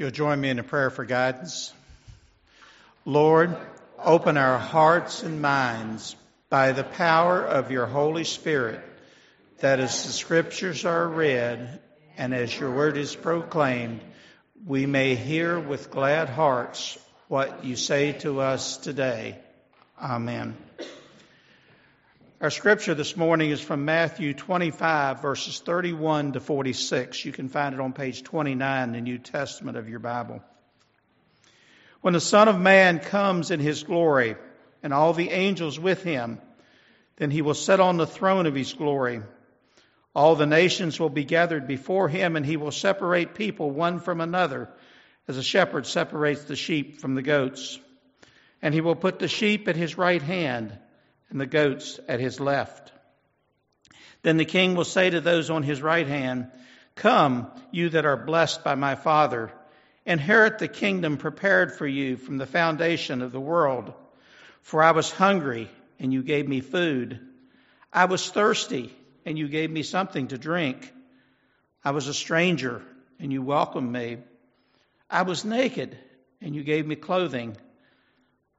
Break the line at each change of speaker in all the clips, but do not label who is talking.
you'll join me in a prayer for guidance. Lord, open our hearts and minds by the power of your Holy Spirit, that as the scriptures are read and as your word is proclaimed, we may hear with glad hearts what you say to us today. Amen. Our scripture this morning is from Matthew 25, verses 31 to 46. You can find it on page 29 in the New Testament of your Bible. When the Son of Man comes in his glory and all the angels with him, then he will sit on the throne of his glory. All the nations will be gathered before him, and he will separate people one from another, as a shepherd separates the sheep from the goats. And he will put the sheep at his right hand and the goats at his left. Then the king will say to those on his right hand, Come, you that are blessed by my Father, inherit the kingdom prepared for you from the foundation of the world. For I was hungry, and you gave me food. I was thirsty, and you gave me something to drink. I was a stranger, and you welcomed me. I was naked, and you gave me clothing.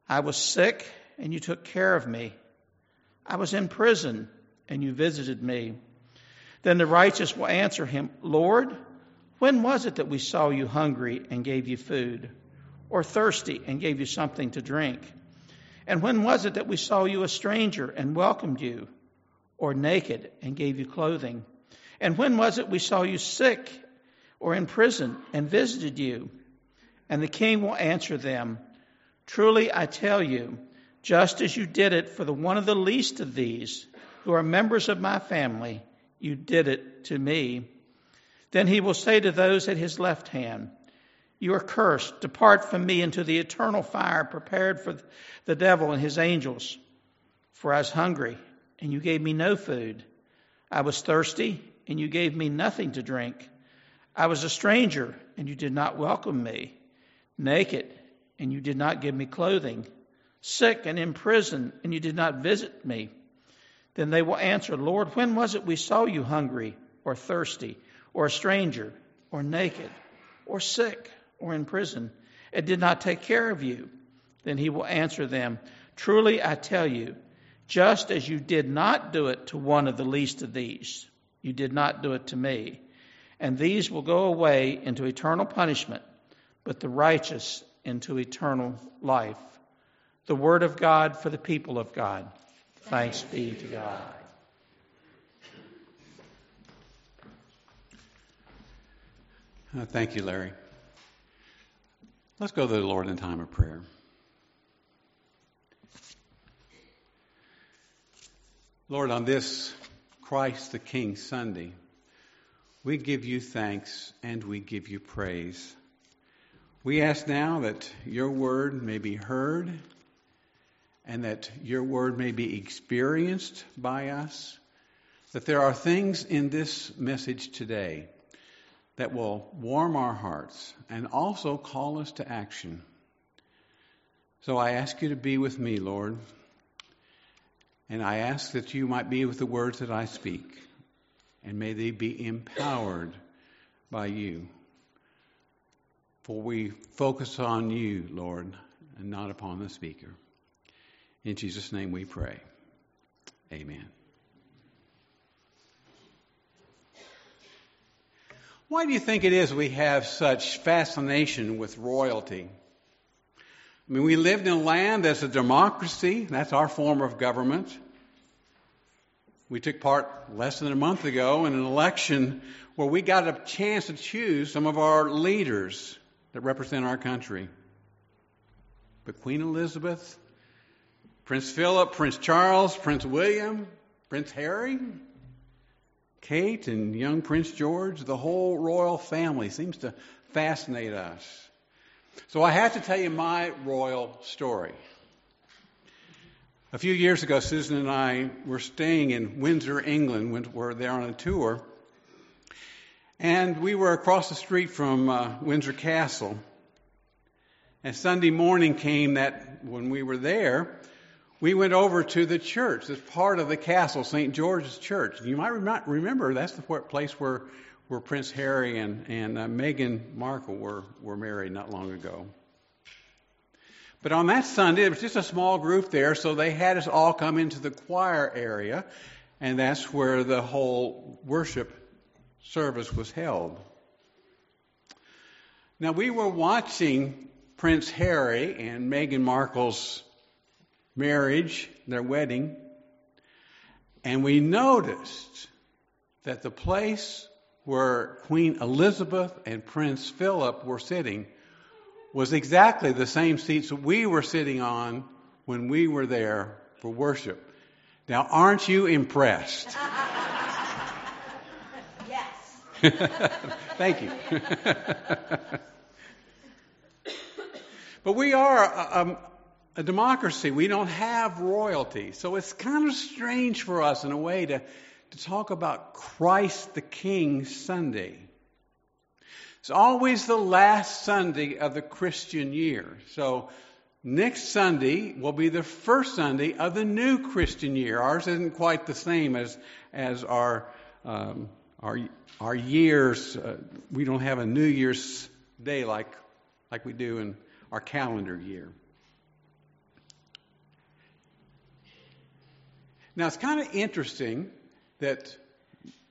I was sick, and you took care of me. I was in prison, and you visited me. Then the righteous will answer him, Lord, when was it that we saw you hungry and gave you food, or thirsty and gave you something to drink? And when was it that we saw you a stranger and welcomed you, or naked and gave you clothing? And when was it we saw you sick or in prison and visited you? And the king will answer them, Truly I tell you, just as you did it for the one of the least of these who are members of my family, you did it to me. Then he will say to those at his left hand, You are cursed. Depart from me into the eternal fire prepared for the devil and his angels. For I was hungry, and you gave me no food. I was thirsty, and you gave me nothing to drink. I was a stranger, and you did not welcome me. Naked, and you did not give me clothing sick and in prison, and you did not visit me. Then they will answer, Lord, when was it we saw you hungry or thirsty or a stranger or naked or sick or in prison and did not take care of you? Then he will answer them, Truly I tell you, just as you did not do it to one of the least of these, you did not do it to me. And these will go away into eternal punishment, but the righteous into eternal life the word of God for the people of God. Thanks be to God.
Uh, thank you, Larry. Let's go to the Lord in time of prayer. Lord, on this Christ the King Sunday, we give you thanks and we give you praise. We ask now that your word may be heard and that your word may be experienced by us. That there are things in this message today that will warm our hearts and also call us to action. So I ask you to be with me, Lord. And I ask that you might be with the words that I speak. And may they be empowered by you. For we focus on you, Lord, and not upon the speaker. In Jesus' name we pray. Amen. Why do you think it is we have such fascination with royalty? I mean, we lived in a land that's a democracy. That's our form of government. We took part less than a month ago in an election where we got a chance to choose some of our leaders that represent our country. But Queen Elizabeth Prince Philip, Prince Charles, Prince William, Prince Harry, Kate, and young Prince George, the whole royal family seems to fascinate us. So I have to tell you my royal story. A few years ago, Susan and I were staying in Windsor, England, when we were there on a tour. And we were across the street from uh, Windsor Castle. And Sunday morning came that when we were there, we went over to the church that's part of the castle, St. George's Church. You might remember that's the place where, where Prince Harry and, and uh, Meghan Markle were, were married not long ago. But on that Sunday, it was just a small group there, so they had us all come into the choir area, and that's where the whole worship service was held. Now, we were watching Prince Harry and Meghan Markle's marriage, their wedding, and we noticed that the place where Queen Elizabeth and Prince Philip were sitting was exactly the same seats that we were sitting on when we were there for worship. Now, aren't you impressed?
yes.
Thank you. but we are a, a, democracy. We don't have royalty. So it's kind of strange for us, in a way, to, to talk about Christ the King Sunday. It's always the last Sunday of the Christian year. So next Sunday will be the first Sunday of the new Christian year. Ours isn't quite the same as as our um, our our years. Uh, we don't have a New Year's Day like like we do in our calendar year. Now it's kind of interesting that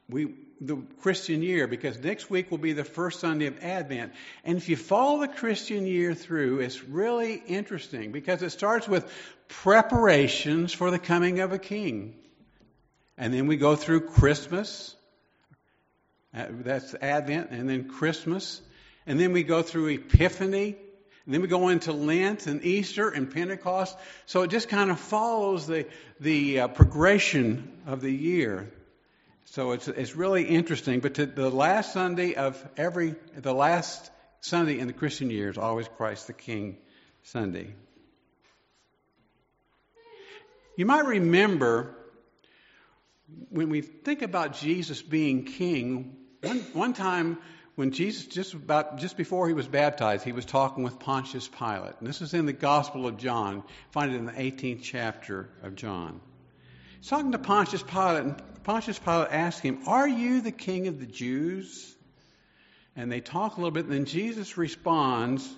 we the Christian year because next week will be the first Sunday of Advent. And if you follow the Christian year through, it's really interesting because it starts with preparations for the coming of a king. And then we go through Christmas. Uh, that's Advent, and then Christmas. And then we go through Epiphany. And then we go into Lent and Easter and Pentecost. So it just kind of follows the, the uh, progression of the year. So it's, it's really interesting. But the last Sunday of every, the last Sunday in the Christian year is always Christ the King Sunday. You might remember when we think about Jesus being king, one, one time when Jesus just about just before he was baptized, he was talking with Pontius Pilate. And this is in the Gospel of John. Find it in the 18th chapter of John. He's talking to Pontius Pilate, and Pontius Pilate asked him, Are you the king of the Jews? And they talk a little bit, and then Jesus responds,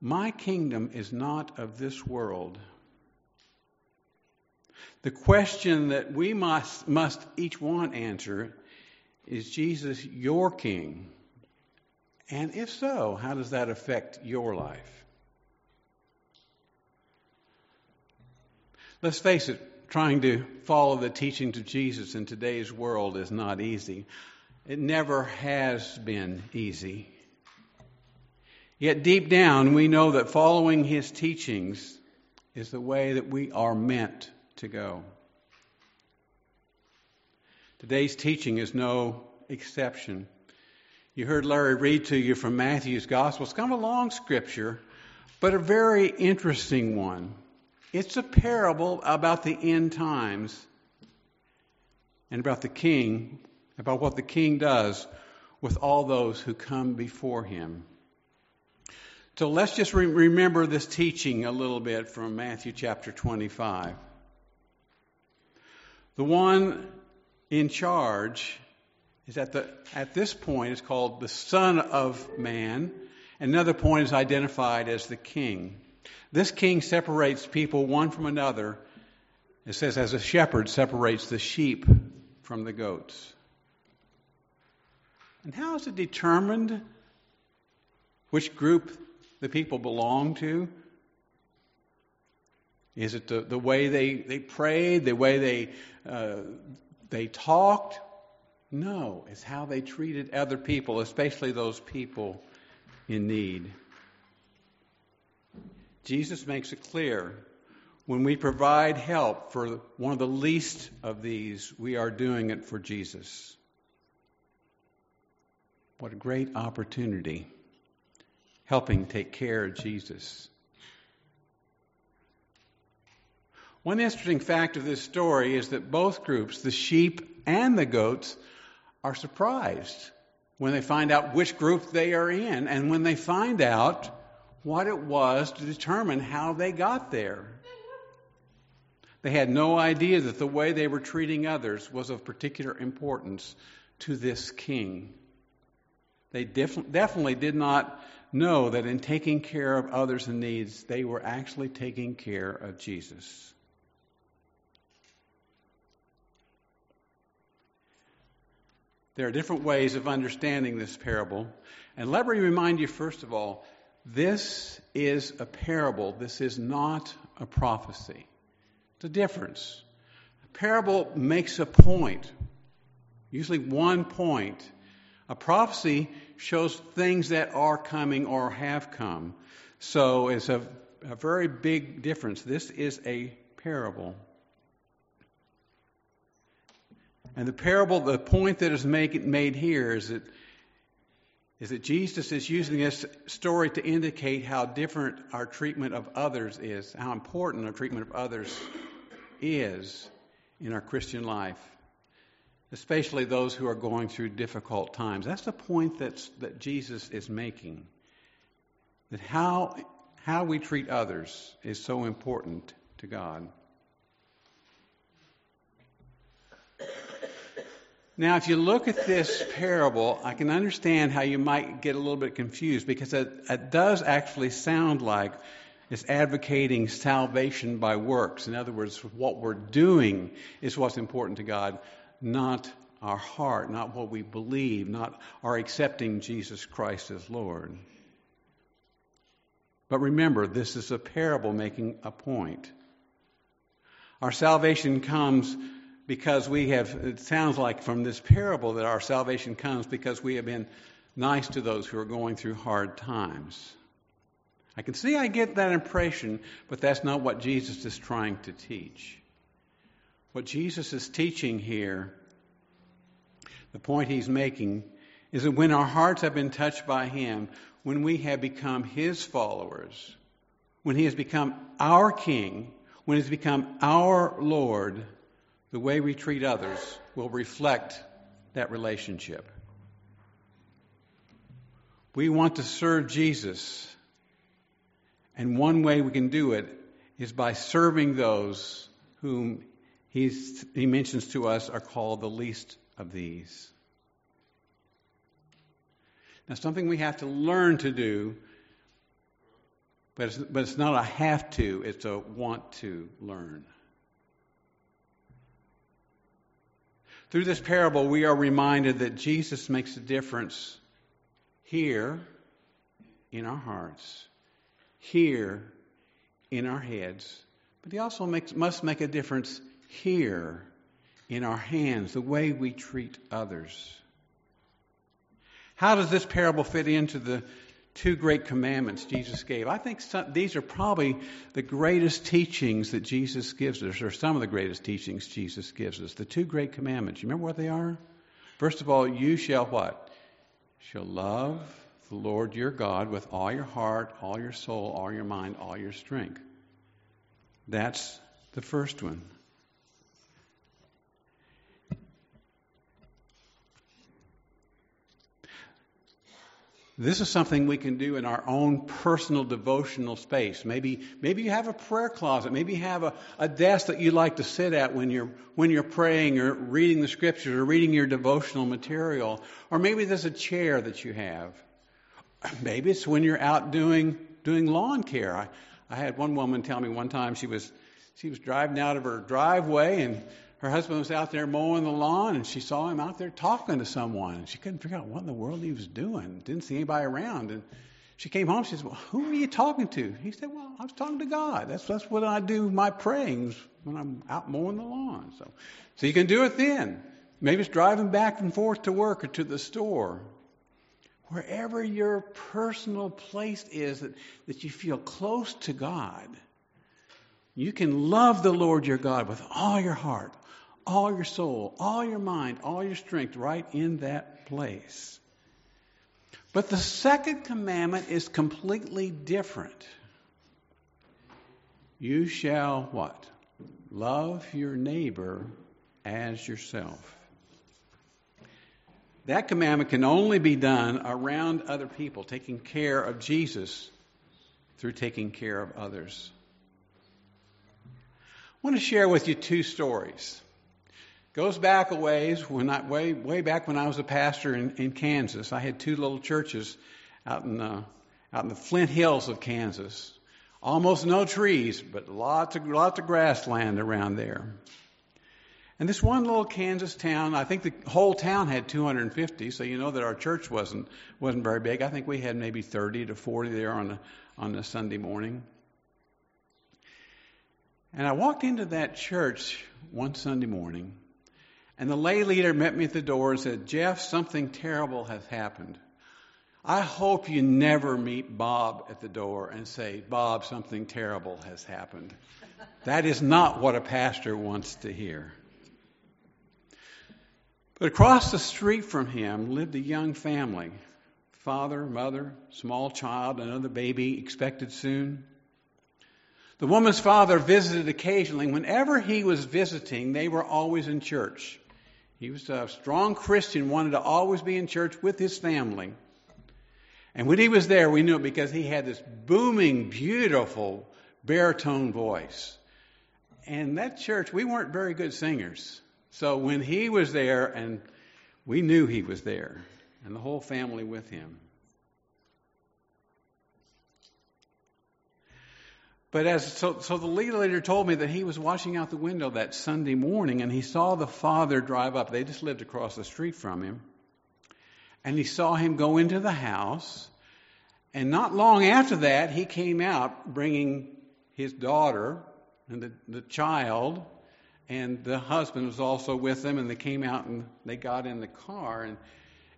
My kingdom is not of this world. The question that we must, must each one answer is Jesus your king? And if so, how does that affect your life? Let's face it, trying to follow the teachings of Jesus in today's world is not easy. It never has been easy. Yet deep down, we know that following his teachings is the way that we are meant to go. Today's teaching is no exception. You heard Larry read to you from Matthew's Gospel. It's kind of a long scripture, but a very interesting one. It's a parable about the end times and about the king, about what the king does with all those who come before him. So let's just re- remember this teaching a little bit from Matthew chapter 25. The one in charge is at the at this point is called the Son of Man. Another point is identified as the King. This king separates people one from another. It says, as a shepherd separates the sheep from the goats. And how is it determined which group the people belong to? Is it the, the way they, they prayed, the way they, uh, they talked? No, it's how they treated other people, especially those people in need. Jesus makes it clear when we provide help for one of the least of these, we are doing it for Jesus. What a great opportunity helping take care of Jesus. One interesting fact of this story is that both groups, the sheep and the goats, are surprised when they find out which group they are in. And when they find out, what it was to determine how they got there. They had no idea that the way they were treating others was of particular importance to this king. They def- definitely did not know that in taking care of others in needs, they were actually taking care of Jesus. There are different ways of understanding this parable. And let me remind you, first of all, this is a parable. This is not a prophecy. It's a difference. A parable makes a point, usually one point. A prophecy shows things that are coming or have come. So it's a, a very big difference. This is a parable. And the parable, the point that is make, made here is that, is that Jesus is using this story to indicate how different our treatment of others is, how important our treatment of others is in our Christian life, especially those who are going through difficult times. That's the point that's, that Jesus is making. That how, how we treat others is so important to God. Now, if you look at this parable, I can understand how you might get a little bit confused because it, it, does actually sound like it's advocating salvation by works. In other words, what we're doing is what's important to God, not our heart, not what we believe, not our accepting Jesus Christ as Lord. But remember, this is a parable making a point. Our salvation comes because we have, it sounds like from this parable that our salvation comes because we have been nice to those who are going through hard times. I can see I get that impression, but that's not what Jesus is trying to teach. What Jesus is teaching here, the point he's making, is that when our hearts have been touched by him, when we have become his followers, when he has become our king, when he has become our Lord, the way we treat others will reflect that relationship. We want to serve Jesus, and one way we can do it is by serving those whom he's, he mentions to us are called the least of these. Now, something we have to learn to do, but it's, but it's not a have to, it's a want to learn. Through this parable, we are reminded that Jesus makes a difference here in our hearts, here in our heads, but He also makes, must make a difference here in our hands, the way we treat others. How does this parable fit into the two great commandments Jesus gave. I think some, these are probably the greatest teachings that Jesus gives us, or some of the greatest teachings Jesus gives us. The two great commandments. You remember what they are? First of all, you shall what? Shall love the Lord your God with all your heart, all your soul, all your mind, all your strength. That's the first one. This is something we can do in our own personal devotional space. Maybe, maybe you have a prayer closet. Maybe you have a, a desk that you like to sit at when you're, when you're praying or reading the scriptures or reading your devotional material. Or maybe there's a chair that you have. Maybe it's when you're out doing, doing lawn care. I, I had one woman tell me one time she was, she was driving out of her driveway and her husband was out there mowing the lawn and she saw him out there talking to someone. And she couldn't figure out what in the world he was doing. Didn't see anybody around. And she came home. She said, Well, who are you talking to? He said, Well, I was talking to God. That's, that's what I do my prayings when I'm out mowing the lawn. So, so you can do it then. Maybe it's driving back and forth to work or to the store. Wherever your personal place is that, that you feel close to God, you can love the Lord your God with all your heart, all your soul, all your mind, all your strength right in that place. But the second commandment is completely different. You shall what? Love your neighbor as yourself. That commandment can only be done around other people, taking care of Jesus through taking care of others. I want to share with you two stories. Goes back a ways, when I, way, way back when I was a pastor in, in Kansas. I had two little churches out in, the, out in the Flint Hills of Kansas. Almost no trees, but lots of, lots of grassland around there. And this one little Kansas town, I think the whole town had 250, so you know that our church wasn't wasn't very big. I think we had maybe 30 to 40 there on a on a Sunday morning. And I walked into that church one Sunday morning, and the lay leader met me at the door and said, "Jeff, something terrible has happened. I hope you never meet Bob at the door and say, Bob, something terrible has happened. That is not what a pastor wants to hear. But across the street from him lived a young family father, mother, small child, another baby expected soon. The woman's father visited occasionally. Whenever he was visiting, they were always in church. He was a strong Christian, wanted to always be in church with his family. And when he was there, we knew it because he had this booming, beautiful baritone voice. And that church, we weren't very good singers. So when he was there, and we knew he was there, and the whole family with him. But as so, so the lead leader told me that he was watching out the window that Sunday morning, and he saw the father drive up. They just lived across the street from him, and he saw him go into the house. And not long after that, he came out bringing his daughter and the, the child and the husband was also with them, and they came out and they got in the car. And,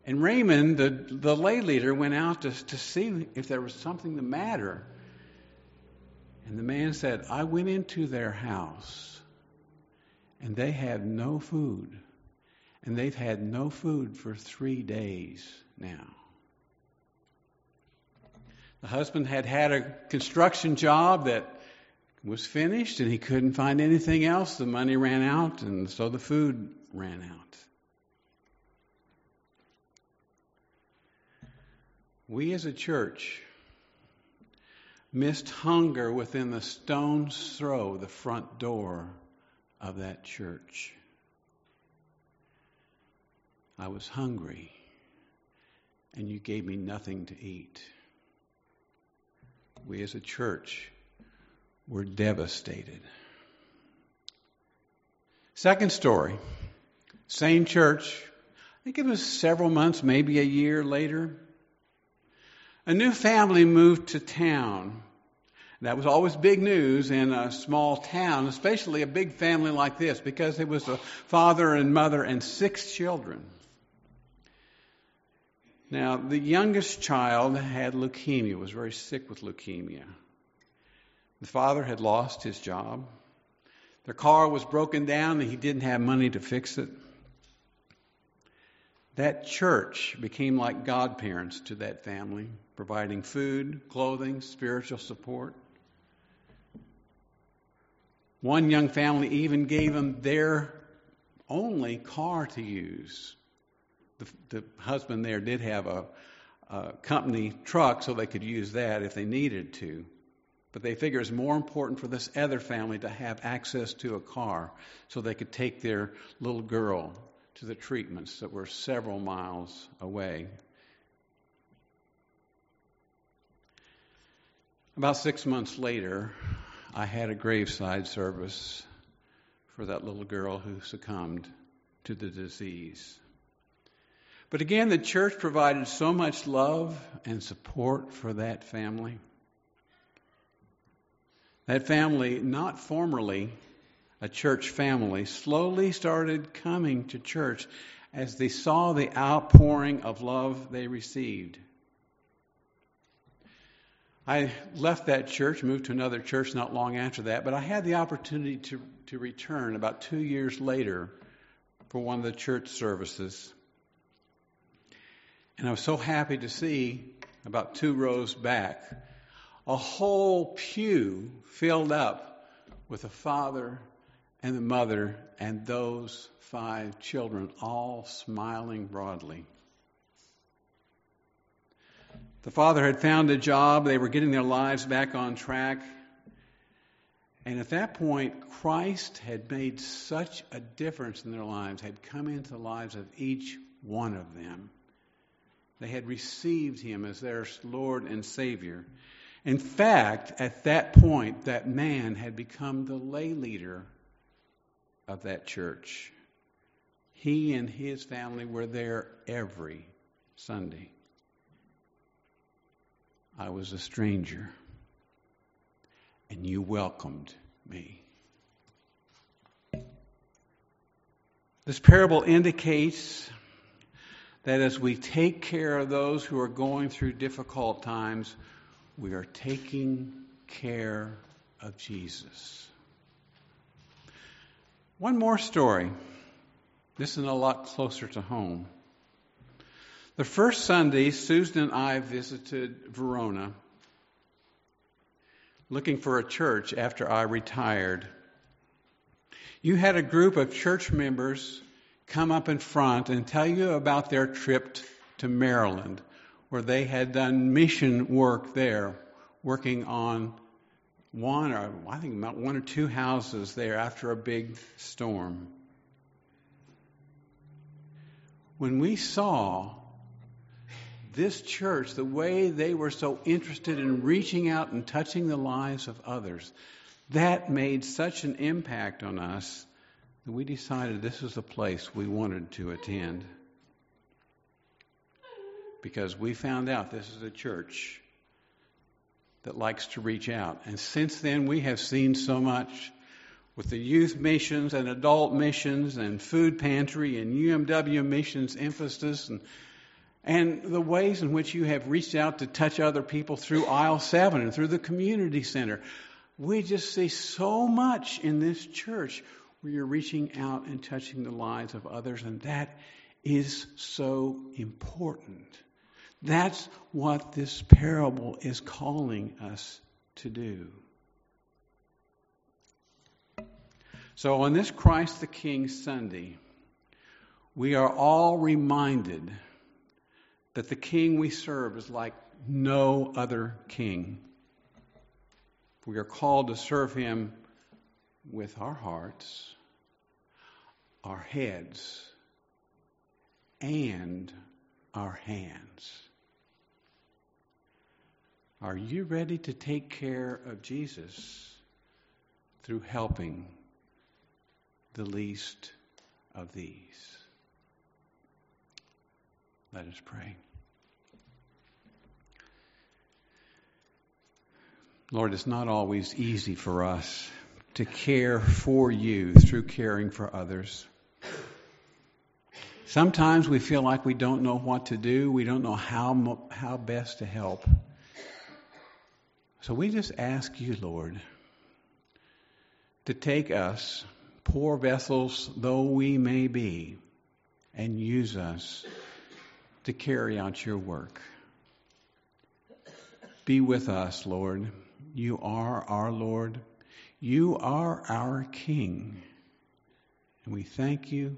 and Raymond, the, the lay leader, went out to, to see if there was something the matter. And the man said, I went into their house, and they had no food. And they've had no food for three days now. The husband had had a construction job that was finished and he couldn't find anything else. The money ran out, and so the food ran out. We as a church missed hunger within the stone's throw, the front door of that church. I was hungry, and you gave me nothing to eat. We as a church were devastated. Second story, same church. I think it was several months, maybe a year later. A new family moved to town. That was always big news in a small town, especially a big family like this, because it was a father and mother and six children. Now, the youngest child had leukemia, was very sick with leukemia. The father had lost his job. Their car was broken down and he didn't have money to fix it. That church became like godparents to that family, providing food, clothing, spiritual support. One young family even gave them their only car to use. The, the husband there did have a, a company truck, so they could use that if they needed to. But they figure it's more important for this other family to have access to a car so they could take their little girl to the treatments that were several miles away. About six months later, I had a graveside service for that little girl who succumbed to the disease. But again, the church provided so much love and support for that family. That family, not formerly a church family, slowly started coming to church as they saw the outpouring of love they received. I left that church, moved to another church not long after that, but I had the opportunity to, to return about two years later for one of the church services. And I was so happy to see about two rows back a whole pew filled up with a father and the mother and those five children, all smiling broadly. The father had found a job, they were getting their lives back on track. And at that point, Christ had made such a difference in their lives, had come into the lives of each one of them. They had received him as their Lord and Savior. In fact, at that point, that man had become the lay leader of that church. He and his family were there every Sunday. I was a stranger, and you welcomed me. This parable indicates that as we take care of those who are going through difficult times, we are taking care of Jesus. One more story. This is a lot closer to home. The first Sunday, Susan and I visited Verona looking for a church after I retired. You had a group of church members come up in front and tell you about their trip to Maryland, where they had done mission work there, working on one or I think about one or two houses there after a big storm. When we saw this church, the way they were so interested in reaching out and touching the lives of others, that made such an impact on us that we decided this was a place we wanted to attend. Because we found out this is a church that likes to reach out. And since then, we have seen so much with the youth missions and adult missions and food pantry and UMW missions emphasis and and the ways in which you have reached out to touch other people through aisle 7 and through the community center. We just see so much in this church where you're reaching out and touching the lives of others, and that is so important. That's what this parable is calling us to do. So, on this Christ the King Sunday, we are all reminded that the King we serve is like no other king. We are called to serve him with our hearts, our heads, and our hands. Are you ready to take care of Jesus through helping the least of these? Let us pray. Lord, it's not always easy for us to care for you through caring for others. Sometimes we feel like we don't know what to do, we don't know how, how best to help. So we just ask you, Lord, to take us, poor vessels though we may be, and use us to carry out your work. Be with us, Lord. You are our Lord. You are our King. And we thank you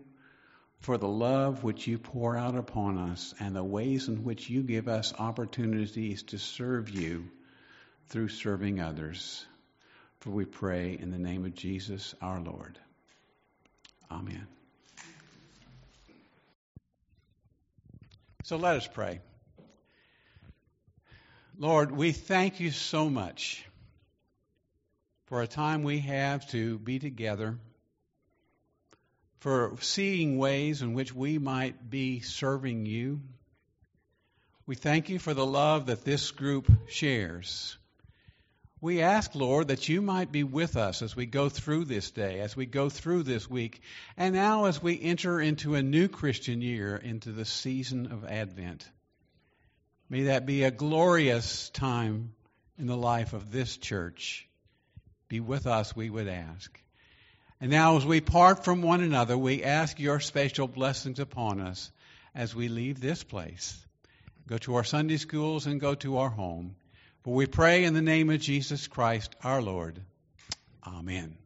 for the love which you pour out upon us and the ways in which you give us opportunities to serve you through serving others. For we pray in the name of Jesus our Lord. Amen. So let us pray. Lord, we thank you so much for a time we have to be together, for seeing ways in which we might be serving you. We thank you for the love that this group shares. We ask, Lord, that you might be with us as we go through this day, as we go through this week, and now as we enter into a new Christian year, into the season of Advent. May that be a glorious time in the life of this church. Be with us, we would ask. And now, as we part from one another, we ask your special blessings upon us as we leave this place. Go to our Sunday schools and go to our home. For we pray in the name of Jesus Christ our Lord. Amen.